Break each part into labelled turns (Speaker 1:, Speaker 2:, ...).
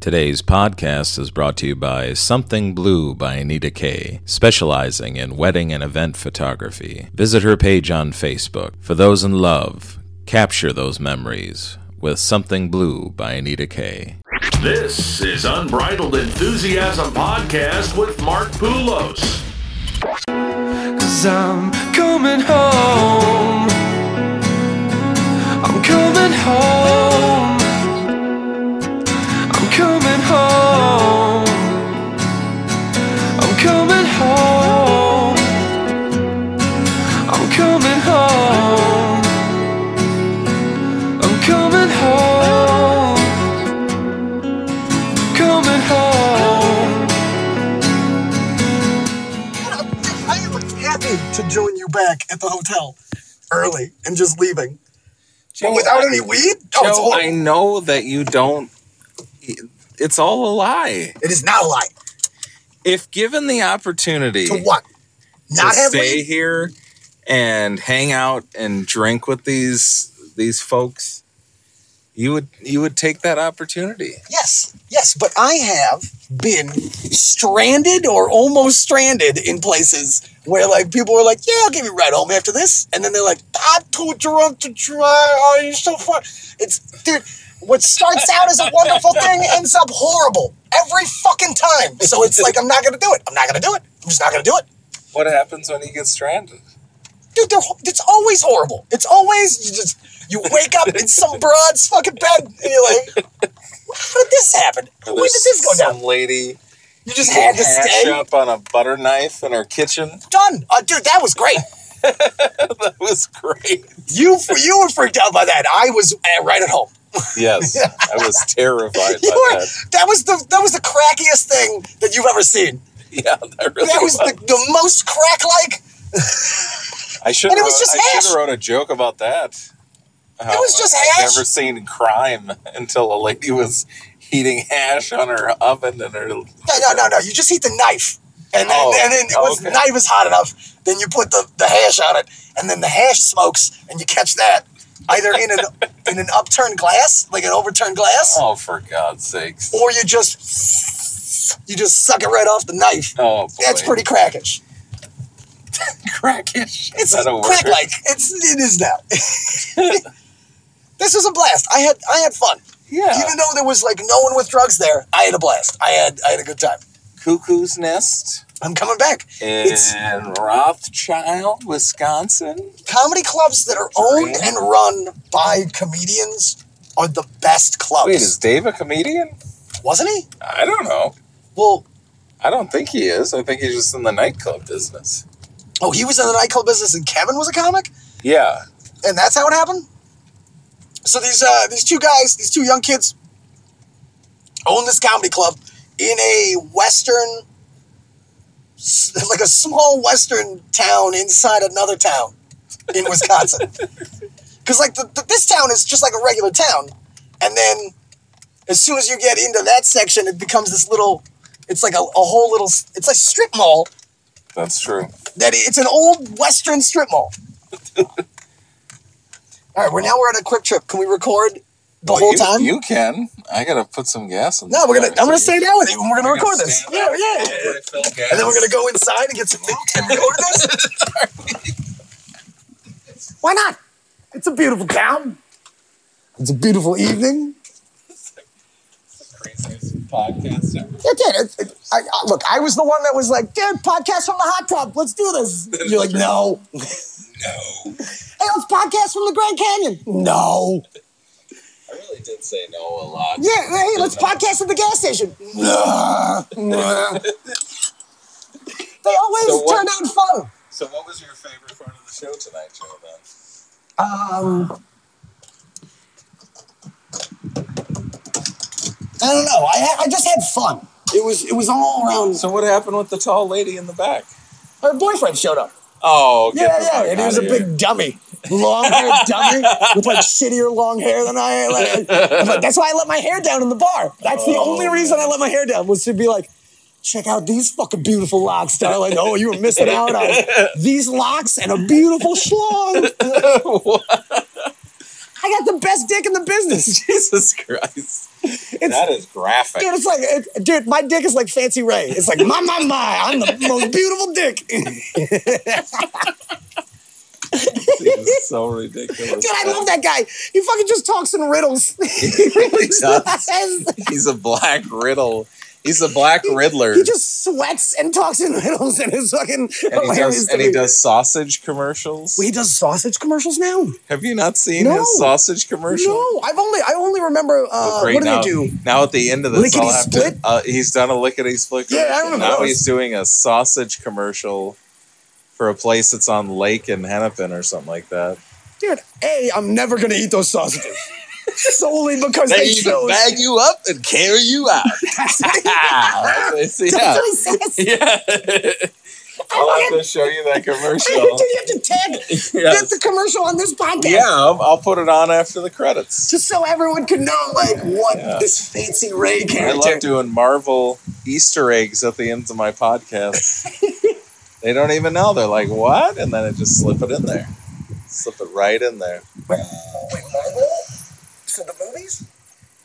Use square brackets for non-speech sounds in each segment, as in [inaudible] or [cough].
Speaker 1: Today's podcast is brought to you by Something Blue by Anita Kay, specializing in wedding and event photography. Visit her page on Facebook. For those in love, capture those memories with Something Blue by Anita Kay.
Speaker 2: This is Unbridled Enthusiasm Podcast with Mark Poulos.
Speaker 3: Cause I'm coming home. I'm coming home. I'm coming home. I'm coming home. I'm coming home. I'm coming home. Coming home.
Speaker 4: I am happy to join you back at the hotel early and just leaving. But without any weed? Oh,
Speaker 5: Joe. I know that you don't. It's all a lie.
Speaker 4: It is not a lie.
Speaker 5: If given the opportunity
Speaker 4: To what? Not have
Speaker 5: stay
Speaker 4: weed?
Speaker 5: here and hang out and drink with these these folks, you would you would take that opportunity.
Speaker 4: Yes, yes, but I have been stranded or almost stranded in places where like people were like, "Yeah, I'll give you a ride home after this," and then they're like, "I'm too drunk to try. Oh, you're so far?" It's dude. What starts out as a wonderful thing ends up horrible every fucking time. So it's like I'm not gonna do it. I'm not gonna do it. I'm just not gonna do it.
Speaker 5: What happens when he gets stranded?
Speaker 4: dude, it's always horrible. It's always you just you wake up in some broad's fucking bed and you're like, how did this happen? When did this go down?
Speaker 5: Some lady
Speaker 4: You just had to stay.
Speaker 5: up on a butter knife in her kitchen.
Speaker 4: Done, uh, dude. That was great. [laughs]
Speaker 5: that was great.
Speaker 4: You you were freaked out by that. I was uh, right at home.
Speaker 5: Yes, I was [laughs] terrified by
Speaker 4: were,
Speaker 5: that.
Speaker 4: that was the that was the crackiest thing that you've ever seen.
Speaker 5: Yeah, that really
Speaker 4: That was the, the most crack like.
Speaker 5: I should
Speaker 4: And
Speaker 5: have
Speaker 4: it was just
Speaker 5: I should have wrote a joke about that. How
Speaker 4: was just
Speaker 5: I've
Speaker 4: hash.
Speaker 5: never seen crime [laughs] until a lady was heating hash on her oven and her.
Speaker 4: No, no, no, no. You just heat the knife, and then
Speaker 5: Oh,
Speaker 4: and then the knife is hot enough, then you put the, the hash on it, and then the hash smokes, and you catch that either in an in an upturned glass, like an overturned glass,
Speaker 5: Oh, for God's sakes!
Speaker 4: or you just you just suck it right off the knife.
Speaker 5: Oh, boy.
Speaker 4: That's pretty crackish. [laughs]
Speaker 5: crackish.
Speaker 4: It's
Speaker 5: Is that a word?
Speaker 4: crack like. It's it is now. [laughs] this was a blast. I had I had fun.
Speaker 5: Yeah.
Speaker 4: Even though there was like no one with drugs there, I had a blast. I had I had a good time.
Speaker 5: Cuckoo's Nest
Speaker 4: I'm coming back. It's
Speaker 5: in Rothschild, Wisconsin.
Speaker 4: comedy clubs that are owned and run by comedians are the best clubs.
Speaker 5: Wait, is Dave a comedian?
Speaker 4: Wasn't he?
Speaker 5: I don't know.
Speaker 4: Well,
Speaker 5: I don't think he is. I think he's just in the nightclub business.
Speaker 4: oh, he was in the nightclub business, and Kevin was a comic,
Speaker 5: Yeah.
Speaker 4: and that's how it happened. So these uh, these two guys, these two young kids, own this comedy club in a western, like a small western town inside another town in Wisconsin. [laughs] Because like the, the, this town is just like a regular town, and then as soon as you get into that section, it becomes this little. It's like a, a whole little. It's like strip mall.
Speaker 5: That's true.
Speaker 4: That it's an old western strip mall. [laughs] All right, we're now we're at a Kwik Trip. Can we record the
Speaker 5: Well,
Speaker 4: whole
Speaker 5: you,
Speaker 4: time?
Speaker 5: You can. I gotta put some gas in.
Speaker 4: no, we're gonna.
Speaker 5: car,
Speaker 4: I'm gonna stay down with you, and we're gonna
Speaker 5: You're
Speaker 4: record
Speaker 5: gonna
Speaker 4: this.
Speaker 5: stand
Speaker 4: Yeah,
Speaker 5: up?
Speaker 4: yeah.
Speaker 5: Before I fill gas?
Speaker 4: And then we're gonna go inside and get some milk and record this. [laughs] Why not? It's a beautiful town. It's a beautiful evening.
Speaker 5: It's the craziest podcast ever.
Speaker 4: It did. It, it- I, I, look, I was the one that was like, dude, podcast from the hot tub. Let's do this. You're like, no. [laughs]
Speaker 5: No.
Speaker 4: Hey, let's podcast from the Grand Canyon. No.
Speaker 5: I really did say no a lot.
Speaker 4: Yeah, hey, let's podcast at the gas station. [laughs] [laughs] They always
Speaker 5: So what-
Speaker 4: turn out fun.
Speaker 5: So, what was your favorite part of the show tonight, Joe? Then
Speaker 4: Um, I don't know. I, I just had fun. It was it was all around.
Speaker 5: So, what happened with the tall lady in the back?
Speaker 4: Her boyfriend showed up.
Speaker 5: Oh, get
Speaker 4: Yeah, yeah, and he was a
Speaker 5: here.
Speaker 4: big dummy, long haired [laughs] dummy with like shittier long hair than I. Like, but that's why I let my hair down in the bar. That's the only oh. reason I let my hair down was to be like, check out these fucking beautiful locks, darling. Oh, you were missing out on [laughs] these locks and a beautiful schlong. [laughs] I got the best dick in the business. [laughs]
Speaker 5: Jesus Christ.
Speaker 4: It's,
Speaker 5: that is graphic.
Speaker 4: dude, it's like, it, dude, my dick is like Fancy Ray. It's like, my, my, my, I'm the most beautiful dick. [laughs]
Speaker 5: It's so ridiculous.
Speaker 4: Dude, I love that guy. He fucking just talks in riddles. [laughs] he
Speaker 5: really does. He's a black riddle. He's a black riddler.
Speaker 4: He just sweats and talks in riddles and is fucking
Speaker 5: and he does and he does sausage commercials.
Speaker 4: Well, he does sausage commercials now.
Speaker 5: Have you not seen
Speaker 4: No.
Speaker 5: his sausage commercial?
Speaker 4: No, I've only I only remember. Uh,
Speaker 5: Oh,
Speaker 4: what do
Speaker 5: now,
Speaker 4: they do?
Speaker 5: Now at the end of this, I'll have
Speaker 4: split?
Speaker 5: to. Uh, he's done a lickety split.
Speaker 4: Yeah, I remember
Speaker 5: Now he's doing a sausage commercial for a place that's on Lake and Hennepin or something like that.
Speaker 4: Dude, a I'm never gonna eat those sausages solely because they,
Speaker 5: They even
Speaker 4: chose.
Speaker 5: bag you up and carry you out.
Speaker 4: That's what he-
Speaker 5: That's what-
Speaker 4: That's
Speaker 5: yeah.
Speaker 4: says.
Speaker 5: Yeah. I'll have to show you that
Speaker 4: Dude,
Speaker 5: commercial.
Speaker 4: you have to tag
Speaker 5: Yes.
Speaker 4: the commercial on this podcast.
Speaker 5: Yeah, I'll, I'll put it on after the credits.
Speaker 4: Just so everyone can know, like, what
Speaker 5: Yeah.
Speaker 4: this fancy Ray character.
Speaker 5: I love doing Marvel Easter eggs at the ends of my podcast. they don't even know. They're like, what? And then I just slip it in there. Slip it right in there.
Speaker 4: Wait, Marvel?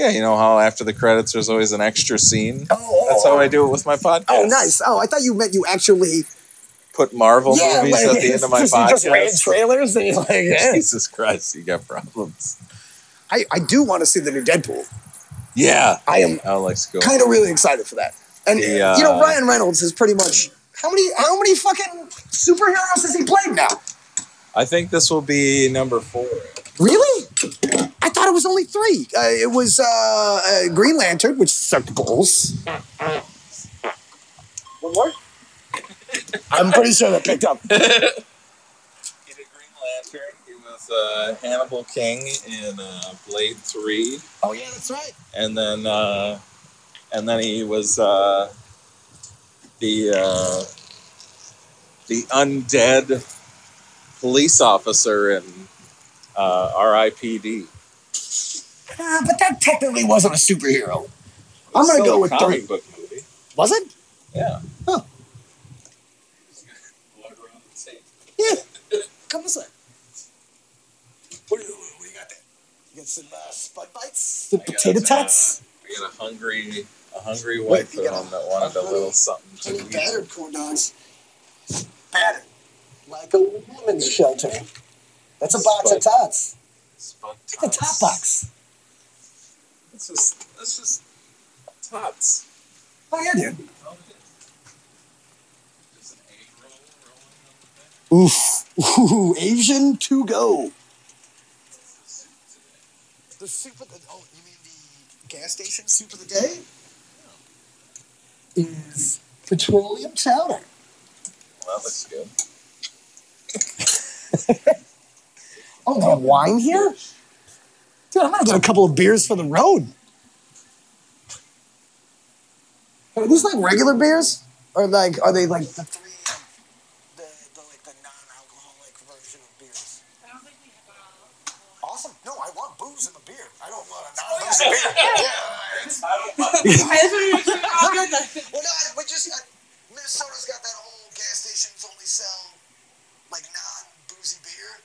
Speaker 4: For the movies?
Speaker 5: Yeah, you know how after the credits there's always an extra scene?
Speaker 4: Oh, oh,
Speaker 5: That's how I do it with my podcast.
Speaker 4: Oh, nice. Oh, I thought you meant you actually.
Speaker 5: Put Marvel movies
Speaker 4: like,
Speaker 5: at the end of my [laughs]
Speaker 4: just, you just ran trailers and you're like, [laughs] yeah.
Speaker 5: Jesus Christ, you got problems.
Speaker 4: I, I do want to see the new Deadpool.
Speaker 5: Yeah.
Speaker 4: I am
Speaker 5: looks
Speaker 4: kind of really excited for that. And
Speaker 5: The, uh,
Speaker 4: you know, Ryan Reynolds is pretty much how many how many fucking superheroes has he played now?
Speaker 5: I think this will be number four.
Speaker 4: Really? I thought it was only three. Uh, it was uh, uh, Green Lantern, which sucked balls. One more. I'm pretty sure that picked up. [laughs]
Speaker 5: He did Green Lantern. He was uh, Hannibal King in uh, Blade Three.
Speaker 4: Oh yeah, that's right.
Speaker 5: and then uh, and then he was uh, the uh, the undead police officer in uh, R.I.P.D.
Speaker 4: Ah, but that technically wasn't a superhero. I'm gonna
Speaker 5: Still
Speaker 4: go
Speaker 5: a
Speaker 4: with
Speaker 5: comic
Speaker 4: three.
Speaker 5: book movie.
Speaker 4: Was it?
Speaker 5: Yeah.
Speaker 4: Huh.
Speaker 5: Blood around the tape.
Speaker 4: Yeah. Come on. way. What do you, what do you got there? You got some uh, spud bites? Some
Speaker 5: I got,
Speaker 4: potato
Speaker 5: uh, we got a hungry a hungry
Speaker 4: Wait,
Speaker 5: wife
Speaker 4: you
Speaker 5: at
Speaker 4: got a-
Speaker 5: that wanted a
Speaker 4: a
Speaker 5: little something to eat.
Speaker 4: battered corn dogs. Battered. Like a woman's shelter. That's a box of tots.
Speaker 5: Spud
Speaker 4: The top box.
Speaker 5: It's just it's just tots.
Speaker 4: Oh, yeah, dude.
Speaker 5: Just an egg roll rolling on the bed.
Speaker 4: Oof. Ooh, Asian to go. The soup of the oh, you mean the gas station soup of the day? Is petroleum chowder.
Speaker 5: Well, that looks good. [laughs]
Speaker 4: Oh, they have wine here? Dude, I'm gonna get a couple of beers for the road. Are these like regular beers? Or like are they like the three the, the like the non-alcoholic version of beers? Awesome. No, I want booze in the beer. I don't want a non-booze beer. [laughs] Yeah. [laughs] well, no, I- we just I, Minnesota's got that whole gas stations only sell like non-boozy beer.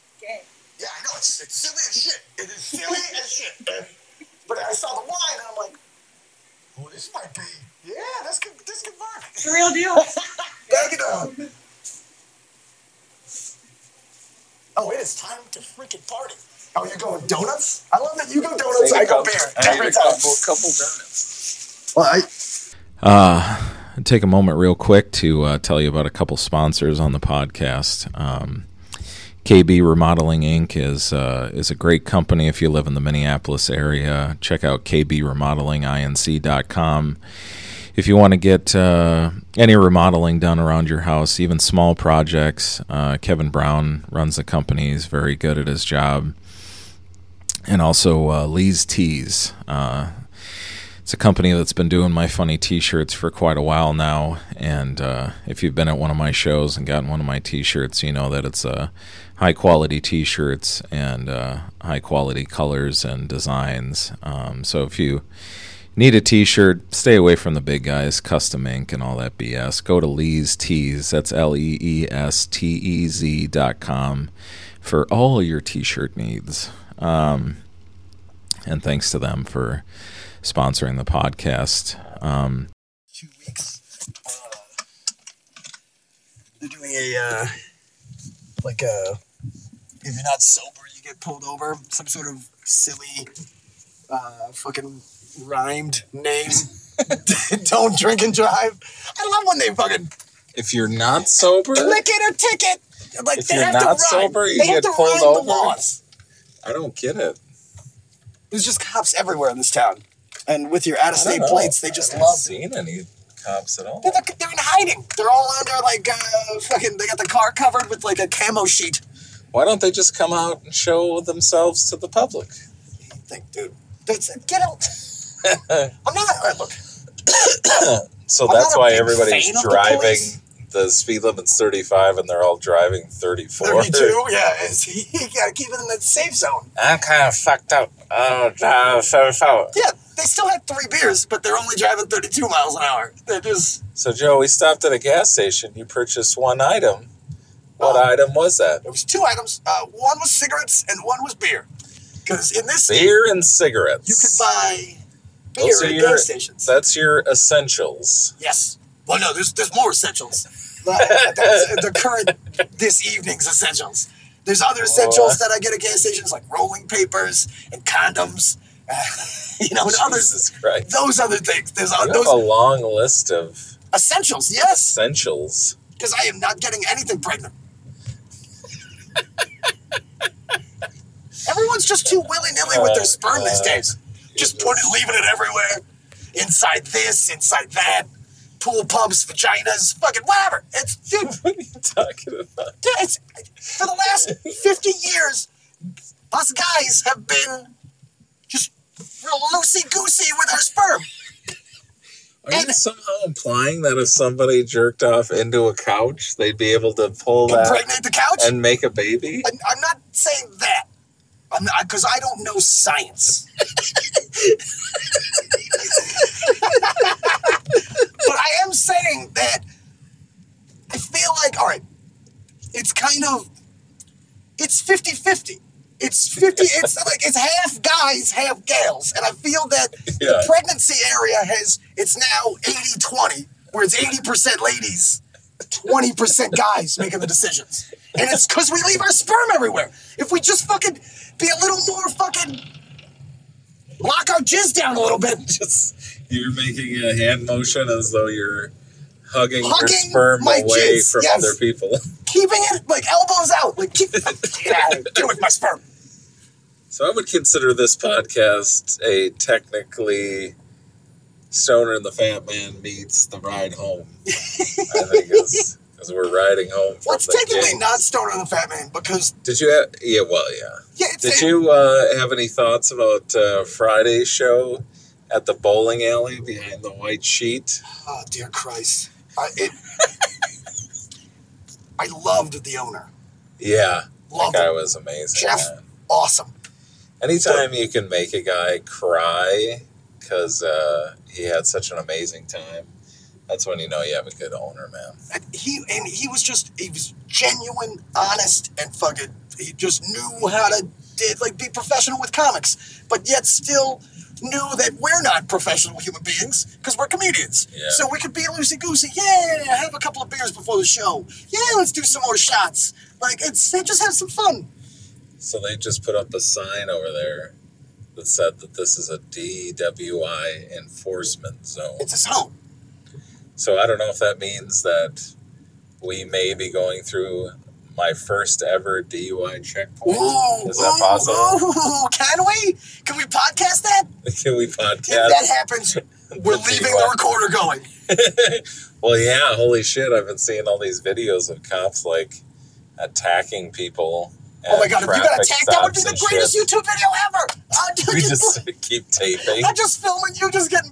Speaker 4: Yeah, I know it's, it's silly as shit. It is silly as shit. And, but I saw the wine and I'm like, oh, this might be. Yeah, this could this could work.
Speaker 6: It's The real deal. [laughs]
Speaker 4: Back it up. Oh, it is time to freaking party. Oh, you're going donuts? I love that you go donuts. I go beer
Speaker 5: I
Speaker 4: every
Speaker 5: need a
Speaker 4: time.
Speaker 5: couple, couple donuts.
Speaker 4: Well, I,
Speaker 1: Uh, take a moment real quick to uh, tell you about a couple sponsors on the podcast. Um, KB Remodeling Inc. is uh, is a great company if you live in the Minneapolis area. Check out kbremodelinginc.com. If you want to get uh, any remodeling done around your house, even small projects, uh, Kevin Brown runs the company. He's very good at his job. And also uh, Lee's Tees. Uh, it's a company that's been doing my funny T-shirts for quite a while now, and uh, if you've been at one of my shows and gotten one of my T-shirts, you know that it's uh, high quality T-shirts and uh, high quality colors and designs. Um, so if you need a T-shirt, stay away from the big guys, custom ink and all that BS. Go to Lee's Tees. That's L E E S T E Z dot com for all your T-shirt needs. Um, and thanks to them for sponsoring the podcast. Um,
Speaker 4: two weeks. Uh, they're doing a uh, like a if you're not sober, you get pulled over. Some sort of silly, uh, fucking rhymed name. [laughs] Don't drink and drive. I love when they fucking
Speaker 5: If you're not sober,
Speaker 4: click it or ticket. Like
Speaker 5: If
Speaker 4: they
Speaker 5: you're
Speaker 4: have
Speaker 5: not
Speaker 4: to rhyme.
Speaker 5: sober, you
Speaker 4: they have
Speaker 5: get
Speaker 4: to
Speaker 5: pulled
Speaker 4: rhyme
Speaker 5: over?
Speaker 4: The laws.
Speaker 5: I don't get it.
Speaker 4: There's just cops everywhere in this town, and with your out-of-state plates, they just
Speaker 5: I
Speaker 4: love.
Speaker 5: seen any cops at all.
Speaker 4: They're, they're in hiding. They're all under like uh, fucking. They got the car covered with like a camo sheet.
Speaker 5: Why don't they just come out and show themselves to the public?
Speaker 4: Think, dude. That's get out. [laughs] I'm not. Right, look. [coughs]
Speaker 5: So
Speaker 4: I'm
Speaker 5: that's why everybody's
Speaker 4: fan of the
Speaker 5: driving. The, speed limit's 35 and they're all driving 34.
Speaker 4: Thirty-two. [laughs] Yeah, it's, [laughs] you gotta keep it in the safe zone.
Speaker 5: I'm kind of fucked up. Oh, drive 34.
Speaker 4: Yeah, they still had three beers, but they're only driving thirty-two miles an hour. They're just.
Speaker 5: So, Joe, we stopped at a gas station. You purchased one item. What
Speaker 4: Oh.
Speaker 5: item was that?
Speaker 4: It was two items. Uh, one was cigarettes and one was beer. Because in this
Speaker 5: Beer and cigarettes.
Speaker 4: you could buy beer at
Speaker 5: your-
Speaker 4: gas stations.
Speaker 5: That's your essentials.
Speaker 4: Yes. Well, no, there's there's more essentials. [laughs] The current this evening's essentials. There's other essentials that I get at gas stations like rolling papers and condoms, [laughs] you know, and others.
Speaker 5: Jesus Christ.
Speaker 4: Those other things. There's
Speaker 5: You
Speaker 4: uh, those
Speaker 5: a long list of
Speaker 4: essentials. Yes,
Speaker 5: essentials.
Speaker 4: because I am not getting anything pregnant. Everyone's just too willy nilly with their sperm these days. Just putting, leaving it everywhere. Inside this, inside that. Pool pumps, vaginas, fucking whatever. It's dude, [laughs]
Speaker 5: What are you talking about?
Speaker 4: Dude, it's for the last 50 years, us guys have been just real loosey goosey with our sperm.
Speaker 5: Are you somehow implying that if somebody jerked off into a couch, they'd be able to pull that
Speaker 4: Impregnate the couch?
Speaker 5: and make a baby?
Speaker 4: I'm, I'm not saying that. Because I don't know science. [laughs] but I am saying that I feel like all right, it's kind of it's 50-50. It's 50 [laughs] it's like it's half guys, half gals. And I feel that
Speaker 5: Yeah.
Speaker 4: the pregnancy area has it's now 80-20, where it's 80% ladies, 20% guys making the decisions. And it's because we leave our sperm everywhere. If we just fucking be a little more fucking lock our jizz down a little bit. [laughs]
Speaker 5: Just you're making a hand motion as though you're hugging, your sperm away
Speaker 4: jizz,
Speaker 5: from
Speaker 4: yes.
Speaker 5: other people. [laughs]
Speaker 4: Keeping it like elbows out. Like keep get out. Get with my sperm.
Speaker 5: So I would consider this podcast a technically Stoner and the Fat Man meets the ride home. I think is [laughs] because we're riding home from
Speaker 4: Well, it's technically not Stoner and the Fat Man because
Speaker 5: Did you? Have, yeah, well, yeah.
Speaker 4: yeah,
Speaker 5: Did you uh, have any thoughts about uh, Friday's show at the bowling alley behind the white sheet?
Speaker 4: Oh dear Christ! I, it, [laughs] I loved the owner.
Speaker 5: Yeah, that guy
Speaker 4: him.
Speaker 5: was amazing.
Speaker 4: Jeff.
Speaker 5: man.
Speaker 4: Awesome.
Speaker 5: Anytime you can make a guy cry because uh, he had such an amazing time, that's when you know you have a good owner, man.
Speaker 4: And he and he was just he was genuine, honest, and fucking. He just knew how to did like be professional with comics, but yet still knew that we're not professional human beings because we're comedians.
Speaker 5: Yeah.
Speaker 4: So we could be loosey goosey. Yeah, have a couple of beers before the show. Yeah, let's do some more shots. Like it's they just have some fun.
Speaker 5: So they just put up a sign over there that said that this is a DWI enforcement zone.
Speaker 4: It's a zone.
Speaker 5: So I don't know if that means that we may be going through my first ever DUI checkpoint.
Speaker 4: Ooh,
Speaker 5: is that
Speaker 4: ooh,
Speaker 5: possible?
Speaker 4: ooh, can we? Can we podcast that? [laughs]
Speaker 5: Can we podcast?
Speaker 4: If that happens, we're leaving
Speaker 5: DUI.
Speaker 4: the recorder going. [laughs]
Speaker 5: well, yeah, holy shit! I've been seeing all these videos of cops like attacking people.
Speaker 4: Oh my god, if you got attacked, that would be the greatest
Speaker 5: shit.
Speaker 4: YouTube video ever. Dude, [laughs]
Speaker 5: uh,
Speaker 4: We
Speaker 5: just keep taping.
Speaker 4: I'm just filming you just getting.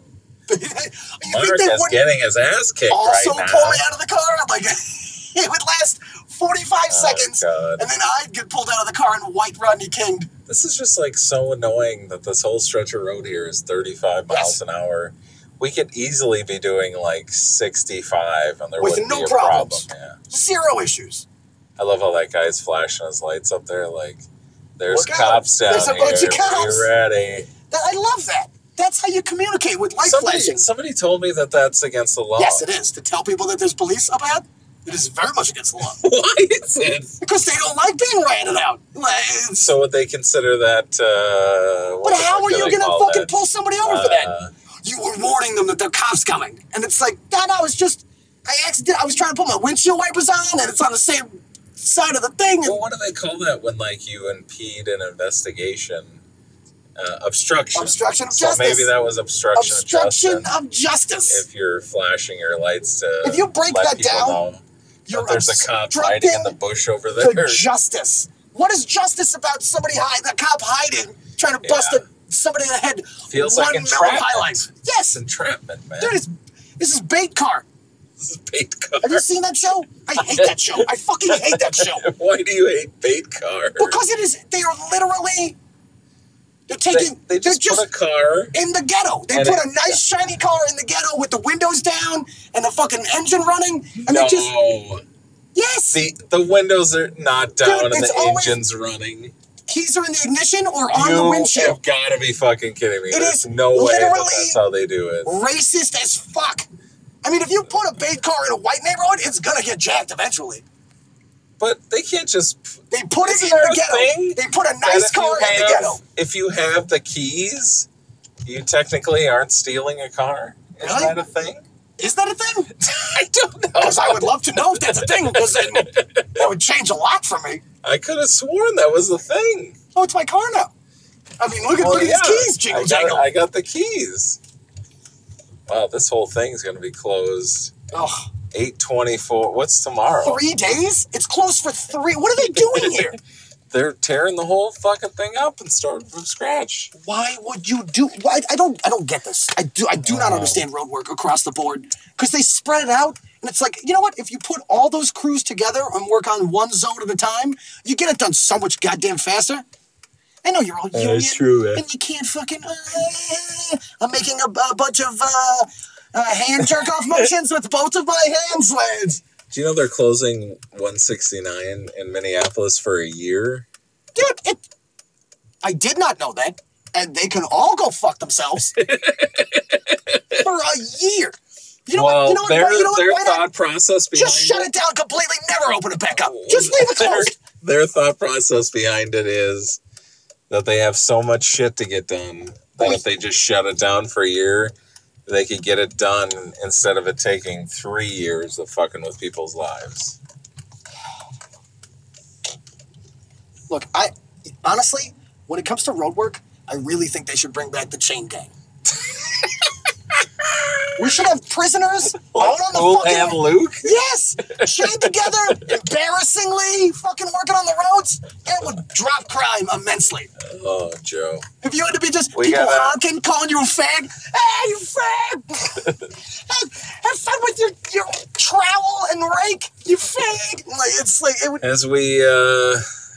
Speaker 4: you think they
Speaker 5: is getting his ass kicked
Speaker 4: also
Speaker 5: right
Speaker 4: pull me out of the car? I'm like, it would last 45
Speaker 5: Oh,
Speaker 4: seconds,
Speaker 5: God.
Speaker 4: and then I'd get pulled out of the car and white Rodney King.
Speaker 5: This is just like so annoying that this whole stretch of road here is 35 miles
Speaker 4: Yes.
Speaker 5: an hour. We could easily be doing like 65 and there
Speaker 4: With
Speaker 5: wouldn't
Speaker 4: no
Speaker 5: be a
Speaker 4: problems.
Speaker 5: problem. Yeah.
Speaker 4: Zero issues.
Speaker 5: I love how that guy's flashing his lights up there. Like, there's
Speaker 4: Look out.
Speaker 5: cops down
Speaker 4: There's a
Speaker 5: here.
Speaker 4: bunch of cops.
Speaker 5: Be ready.
Speaker 4: That, I love that. That's how you communicate with light
Speaker 5: Somebody,
Speaker 4: flashing.
Speaker 5: somebody told me that that's against the law.
Speaker 4: Yes, it is. To tell people that there's police up ahead, it is very much against the law.
Speaker 5: Why is it?
Speaker 4: because they don't like being ratted out.
Speaker 5: So would they consider that? Uh, what
Speaker 4: but how are you going to fucking
Speaker 5: that?
Speaker 4: pull somebody over for that?
Speaker 5: Uh,
Speaker 4: You were warning them that the cops coming. And it's like, no, I was just, I accident, I was trying to put my windshield wipers on and it's on the same side of the thing. And
Speaker 5: Well, what do they call that when like you impede an investigation? Uh, obstruction.
Speaker 4: Obstruction of
Speaker 5: so
Speaker 4: justice.
Speaker 5: maybe that was obstruction,
Speaker 4: obstruction
Speaker 5: of justice.
Speaker 4: of justice.
Speaker 5: If you're flashing your lights to
Speaker 4: If you break
Speaker 5: let
Speaker 4: that down,
Speaker 5: know
Speaker 4: You're
Speaker 5: there's a cop hiding in the bush over there.
Speaker 4: the justice. What is justice about somebody hiding, the cop hiding, trying to bust
Speaker 5: Yeah.
Speaker 4: a, somebody in the head?
Speaker 5: Feels
Speaker 4: one
Speaker 5: like entrapment.
Speaker 4: highlights. Yes,
Speaker 5: entrapment, man.
Speaker 4: dude, it's, this is bait car.
Speaker 5: this is bait car.
Speaker 4: Have you seen that show? I hate that show. I fucking hate that show. [laughs]
Speaker 5: Why do you hate bait car?
Speaker 4: Because it is, they are literally, they're taking,
Speaker 5: they
Speaker 4: they're
Speaker 5: just,
Speaker 4: just
Speaker 5: put a car.
Speaker 4: in the ghetto. They put
Speaker 5: it-
Speaker 4: a nice shiny car in the ghetto with the windows down and the fucking engine running, and
Speaker 5: no,
Speaker 4: they just yes,
Speaker 5: the the windows are not down
Speaker 4: Dude,
Speaker 5: and the
Speaker 4: always-
Speaker 5: engine's running.
Speaker 4: keys are in the ignition or on
Speaker 5: you
Speaker 4: the windshield.
Speaker 5: You have got to be fucking kidding me.
Speaker 4: It
Speaker 5: There's
Speaker 4: is
Speaker 5: no way that that's how they do it.
Speaker 4: Racist as fuck. I mean, if you put a bait car in a white neighborhood, it's gonna get jacked eventually.
Speaker 5: But they can't just.
Speaker 4: They put it in
Speaker 5: there
Speaker 4: the ghetto.
Speaker 5: thing
Speaker 4: They put a nice car in the ghetto.
Speaker 5: If you have the keys, you technically aren't stealing a car. Is
Speaker 4: Really?
Speaker 5: that a thing?
Speaker 4: Is that a thing? [laughs]
Speaker 5: I don't know.
Speaker 4: Because I would love to know if that's a thing. Because then that would change a lot for me.
Speaker 5: I could have sworn that was a thing.
Speaker 4: Oh, it's my car now. I mean, look at
Speaker 5: Well,
Speaker 4: look at these keys, jingle
Speaker 5: I got,
Speaker 4: jangle.
Speaker 5: I got the keys. Wow, this whole thing's gonna be closed.
Speaker 4: Ugh.
Speaker 5: Eight twenty four. What's tomorrow?
Speaker 4: Three days? It's closed for three. What are they doing here? [laughs]
Speaker 5: They're tearing the whole fucking thing up and starting from scratch.
Speaker 4: Why would you do? Why, I don't. I don't get this. I do. I do not
Speaker 5: Oh.
Speaker 4: understand road work across the board because they spread it out, and it's like you know what? If you put all those crews together and work on one zone at a time, you get it done so much goddamn faster. I know you're all union,
Speaker 5: true, man.
Speaker 4: and you can't fucking. Uh, I'm making a, a bunch of uh, uh, hand jerk off motions with both of my hands, lads.
Speaker 5: Do you know they're closing 169 in Minneapolis for a year?
Speaker 4: Dude, it. I did not know that, and they can all go fuck themselves [laughs] for a year. You know
Speaker 5: well,
Speaker 4: what? You know what?
Speaker 5: their,
Speaker 4: you know what?
Speaker 5: their
Speaker 4: Why
Speaker 5: thought process behind
Speaker 4: Just shut
Speaker 5: it,
Speaker 4: it down completely. Never open it back up. Just leave it [laughs]
Speaker 5: their,
Speaker 4: closed.
Speaker 5: their thought process behind it is that they have so much shit to get done that if they just shut it down for a year, they could get it done instead of it taking three years of fucking with people's lives.
Speaker 4: Look, I honestly, when it comes to road work, I really think they should bring back the chain gang. [laughs] we should have prisoners out on the
Speaker 5: Cool
Speaker 4: fucking
Speaker 5: and Luke?
Speaker 4: Yes, chained together, [laughs] embarrassingly, fucking working on the roads. It would drop crime immensely.
Speaker 5: Oh, Joe.
Speaker 4: If you had to be just
Speaker 5: We
Speaker 4: people
Speaker 5: gotta-
Speaker 4: honking, calling you a fag, hey, you fag! [laughs] have, have fun with your your trowel and rake, you fag! Like it's like it would.
Speaker 5: As we uh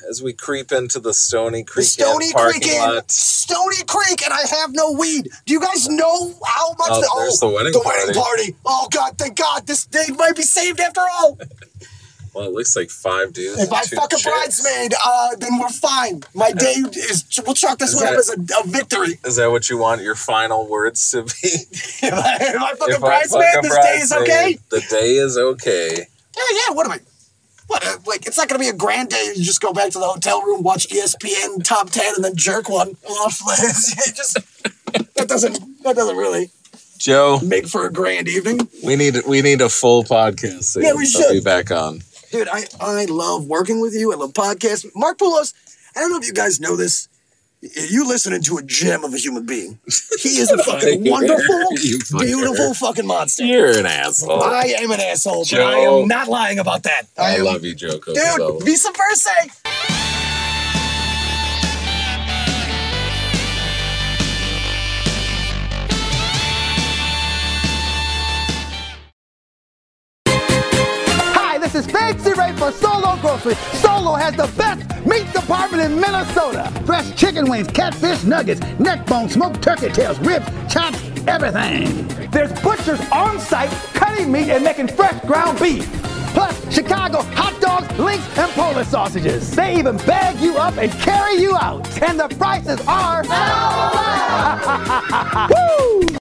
Speaker 5: as we creep into the Stoney
Speaker 4: The
Speaker 5: Creek
Speaker 4: Stoney
Speaker 5: parking
Speaker 4: Creek Inn,
Speaker 5: lot.
Speaker 4: Stoney Creek, and I have no weed. Do you guys know how much
Speaker 5: Oh,
Speaker 4: the,
Speaker 5: there's the wedding
Speaker 4: the wedding
Speaker 5: party.
Speaker 4: party? Oh God, thank God, this day might be saved after all. [laughs]
Speaker 5: Well, it looks like five dudes.
Speaker 4: If I fuck a
Speaker 5: chicks.
Speaker 4: bridesmaid, uh, then we're fine. My day is. We'll chalk this
Speaker 5: Is
Speaker 4: one up as a, a victory.
Speaker 5: Is that what you want your final words to be? [laughs]
Speaker 4: if I, if I fuck a
Speaker 5: If I
Speaker 4: bridesmaid,
Speaker 5: fuck a
Speaker 4: this day is okay.
Speaker 5: The day is okay.
Speaker 4: Yeah, yeah. What am I? What? Like, it's not gonna be a grand day. You just go back to the hotel room, watch ESPN top ten, and then jerk one off. [laughs] Just that doesn't that doesn't really
Speaker 5: Joe,
Speaker 4: make for a grand evening.
Speaker 5: we need we need a full podcast. soon
Speaker 4: Yeah, we should.
Speaker 5: be back on.
Speaker 4: Dude, I, I love working with you. I love podcasts. Mark Poulos, I don't know if you guys know this. You listening to a gem of a human being. He is a [laughs] fucking wonderful, [laughs] beautiful [laughs] fucking monster.
Speaker 5: You're an asshole. I,
Speaker 4: I am an asshole, but
Speaker 5: Joe.
Speaker 4: I am not lying about that. am,
Speaker 5: love you, Joe.
Speaker 4: Dude, vice versa.
Speaker 6: Is Fancy Ray for Solo Grocery. Solo has the best meat department in Minnesota. Fresh chicken wings, catfish nuggets, neck bones, smoked turkey tails, ribs, chops, everything. There's butchers on site cutting meat and making fresh ground beef. plus Chicago hot dogs, links, and Polish sausages. They even bag you up and carry you out. And the prices are. [laughs] Woo!